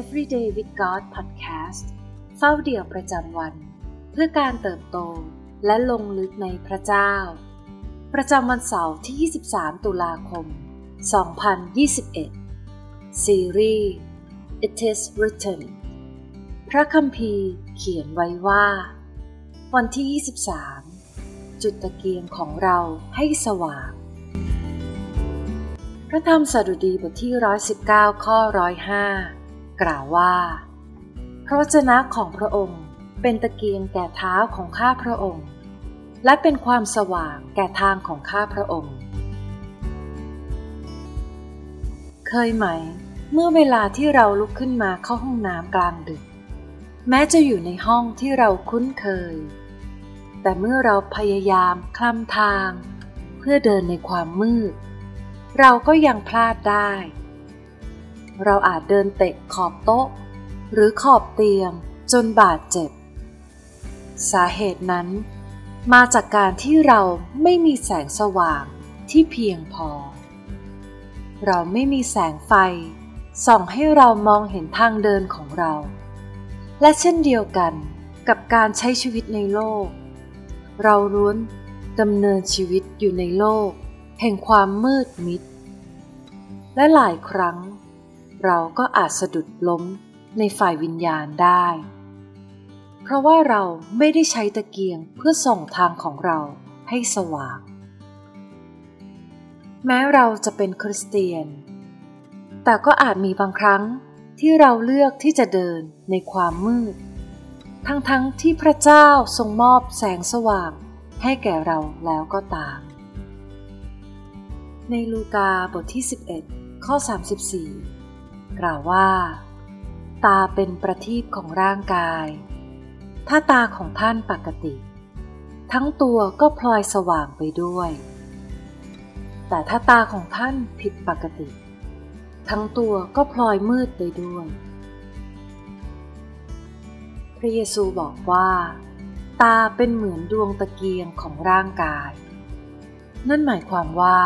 Everyday with God Podcast เฝ้าเดี่ยวประจำวัน เพื่อการเติบโตและลงลึกในพระเจ้า ประจำวันเสาร์ที่ 23 ตุลาคม 2021 ซีรีส์ It is written พระคัมภีร์เขียนไว้ว่า วันที่ 23 จุดตะเกียงของเราให้สว่างพระธรรมสดุดีบทที่ 119 ข้อ 105 กล่าวว่า พระวจนะของพระองค์เป็นตะเกียงแก่เท้าของข้าพระองค์ และเป็นความสว่างแก่ทางของข้าพระองค์ เคยไหม เมื่อเวลาที่เราลุกขึ้นมาเข้าห้องน้ำกลางดึก แม้จะอยู่ในห้องที่เราคุ้นเคย แต่เมื่อเราพยายามคลำทาง เพื่อเดินในความมืด เราก็ยังพลาดได้ เราอาจเดินเตะขอบโต๊ะ หรือขอบเตียงจนบาดเจ็บ สาเหตุนั้น มาจากการที่เราไม่มีแสงสว่างที่เพียงพอ เราไม่มีแสงไฟ ส่องให้เรามองเห็นทางเดินของเรา และเช่นเดียวกันกับการใช้ชีวิตในโลก เราล้วนดำเนินชีวิตอยู่ในโลก แห่งความมืดมิด และหลายครั้ง เราก็อาจสะดุดล้มในฝ่ายวิญญาณได้ เพราะว่าเราไม่ได้ใช้ตะเกียงเพื่อส่องทางของเราให้สว่าง แม้เราจะเป็นคริสเตียน แต่ก็อาจมีบางครั้งที่เราเลือกที่จะเดินในความมืด ทั้งๆทที่พระเจ้าทรงมอบแสงสว่างให้แก่เราแล้วก็ตาม ในลูกาบทที่ 11 ข้อ 34 กล่าวว่า ตาเป็นประทีปของร่างกาย ถ้าตาของท่านปกติ ทั้งตัวก็พลอยสว่างไปด้วย แต่ถ้าตาของท่านผิดปกติ ทั้งตัวก็พลอยมืดไปด้วย พระเยซูบอกว่า ตาเป็นเหมือนดวงตะเกียงของร่างกาย นั่นหมายความว่า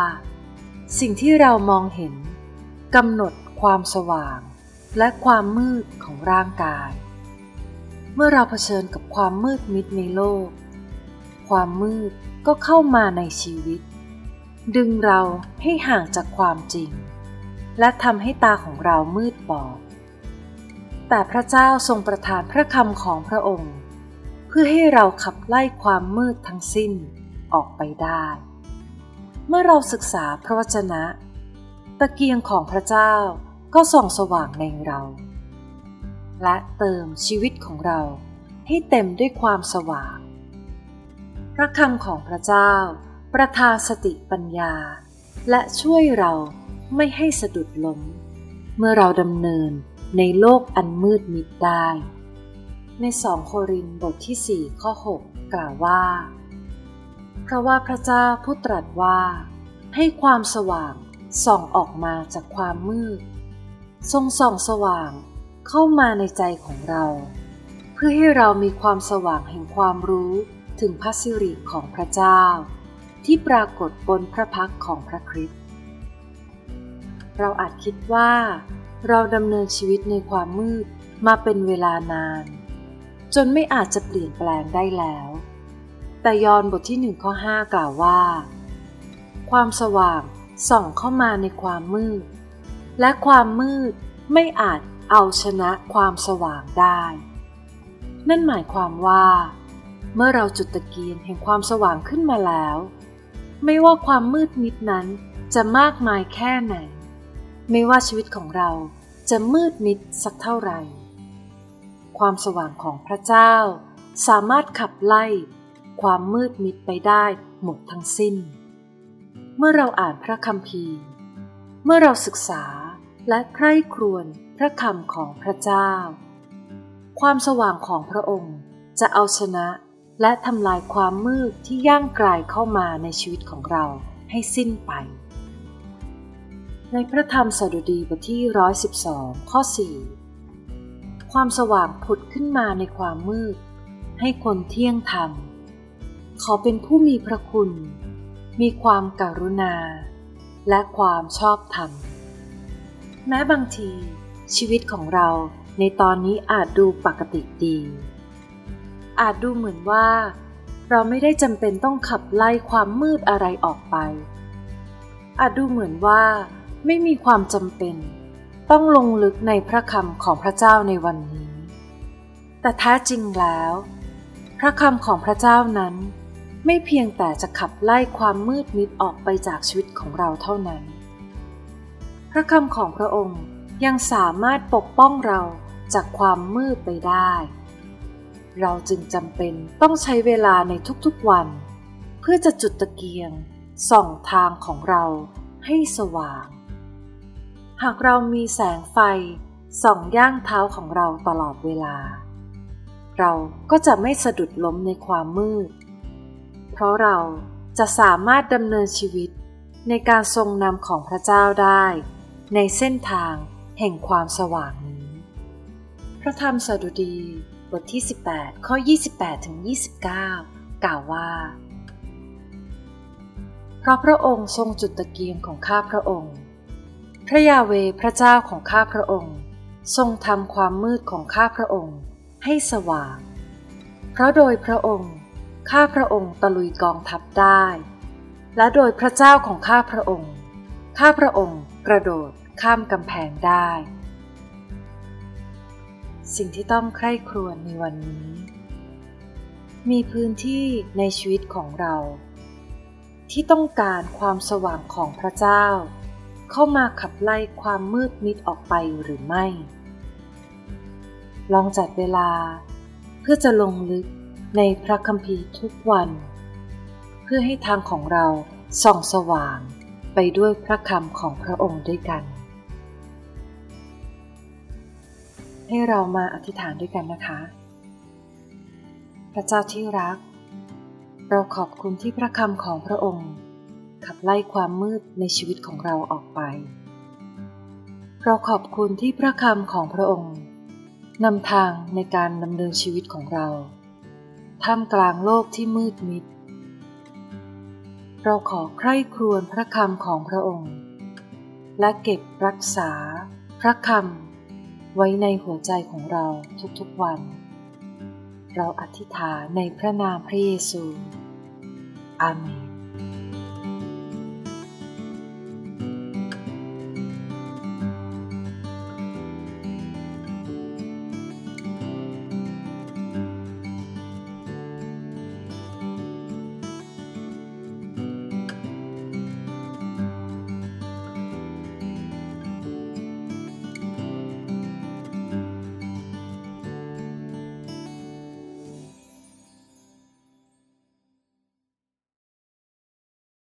สิ่งที่เรามองเห็นกำหนด ความสว่าง และความมืดของร่างกาย เมื่อเราเผชิญกับความมืดมิดในโลก ความมืดก็เข้ามาในชีวิต ดึงเราให้ห่างจากความจริง และทำให้ตาของเรามืดบอดแต่พระเจ้าทรงประทานพระคำของพระองค์ เพื่อให้เราขับไล่ความมืดทั้งสิ้นออกไปได้ เมื่อเราศึกษาพระวจนะ ตะเกียงของพระเจ้า ก็ส่องสว่างในเรา และเติมชีวิตของเราให้เต็มด้วยความสว่าง พระคำของพระเจ้า ประทานสติปัญญา และช่วยเราไม่ให้สะดุดล้ม เมื่อเราดำเนินในโลกอันมืดมิดได้ ในสองโครินบทที่ 4 ข้อ 6 กล่าวว่า เพราะว่าพระเจ้าผู้ตรัสว่า ให้ความสว่างส่องออกมาจากความมืด ทรงส่องสว่างเข้ามาในใจของเรา เพื่อให้เรามีความสว่างแห่งความรู้ถึงพระสิริของพระเจ้า ที่ปรากฏบนพระพักของพระคริสต์เราอาจคิดว่า เราดำเนินชีวิตในความมืดมาเป็นเวลานาน จนไม่อาจจะเปลี่ยนแปลงได้แล้ว แต่ยอห์นบทที่หนึ่งข้อห้ากล่าวว่า ความสว่างส่องเข้ามาในความมืด และความมืดไม่อาจเอาชนะความสว่างได้ นั่นหมายความว่า เมื่อเราจุดตะเกียงแห่งความสว่างขึ้นมาแล้ว ไม่ว่าความมืดมิดนั้นจะมากมายแค่ไหน ไม่ว่าชีวิตของเราจะมืดมิดสักเท่าไหร่ ความสว่างของพระเจ้า สามารถขับไล่ ความมืดมิดไปได้หมดทั้งสิ้น เมื่อเราอ่านพระคัมภีร์ เมื่อเราศึกษา และใคร่ครวญพระคำของพระเจ้า ความสว่างของพระองค์จะเอาชนะและทำลายความมืดที่ย่างกลายเข้ามาในชีวิตของเราให้สิ้นไป ในพระธรรมสดุดีบทที่ 112 ข้อ 4 ความสว่างผุดขึ้นมาในความมืด ให้คนเที่ยงธรรม ขอเป็นผู้มีพระคุณ มีความการุณา และความชอบธรรม แม้บางที ชีวิตของเราในตอนนี้อาจดูปกติดี อาจดูเหมือนว่า เราไม่ได้จำเป็นต้องขับไล่ความมืดอะไรออกไป อาจดูเหมือนว่า ไม่มีความจำเป็น ต้องลงลึกในพระคำของพระเจ้าในวันนี้ แต่แท้จริงแล้ว พระคำของพระเจ้านั้น ไม่เพียงแต่จะขับไล่ความมืดมิดออกไปจากชีวิตของเราเท่านั้น พระคำของพระองค์ยังสามารถปกป้องเราจากความมืดไปได้ เราจึงจำเป็นต้องใช้เวลาในทุกๆวัน เพื่อจะจุดตะเกียงส่องทางของเราให้สว่าง หากเรามีแสงไฟส่องย่างเท้าของเราตลอดเวลา เราก็จะไม่สะดุดล้มในความมืด เพราะเราจะสามารถดำเนินชีวิตในการทรงนำของพระเจ้าได้ ในเส้นทางแห่งความสว่างนี้ พระธรรมสดุดีบทที่ 18 ข้อ 28ถึง29 กล่าวว่า เพราะพระองค์ทรงจุดตะเกียงของข้าพระองค์ พระยาเวพระเจ้าของข้าพระองค์ ทรงทำความมืดของข้าพระองค์ให้สว่าง เพราะโดยพระองค์ข้าพระองค์ตะลุยกองทัพได้ และโดยพระเจ้าของข้าพระองค์ ข้าพระองค์ กระโดดข้ามกำแพงได้ สิ่งที่ต้องใคร่ครวญในวันนี้ มีพื้นที่ในชีวิตของเรา ที่ต้องการความสว่างของพระเจ้า เข้ามาขับไล่ความมืดมิดออกไปหรือไม่ ลองจัดเวลาเพื่อจะลงลึกในพระคัมภีร์ทุกวัน เพื่อให้ทางของเราส่องสว่าง ไปด้วยพระคำของพระองค์ด้วยกัน ให้เรามาอธิษฐานด้วยกันนะคะ พระเจ้าที่รัก เราขอบคุณที่พระคำของพระองค์ ขับไล่ความมืดในชีวิตของเราออกไป เราขอบคุณที่พระคำของพระองค์นำทางในการดำเนินชีวิตของเรา ท่ามกลางโลกที่มืดมิด เราขอใคร่ครวญพระคำของพระองค์ และเก็บรักษาพระคำไว้ในหัวใจของเราทุกๆวัน เราอธิษฐานในพระนามพระเยซู อาเมน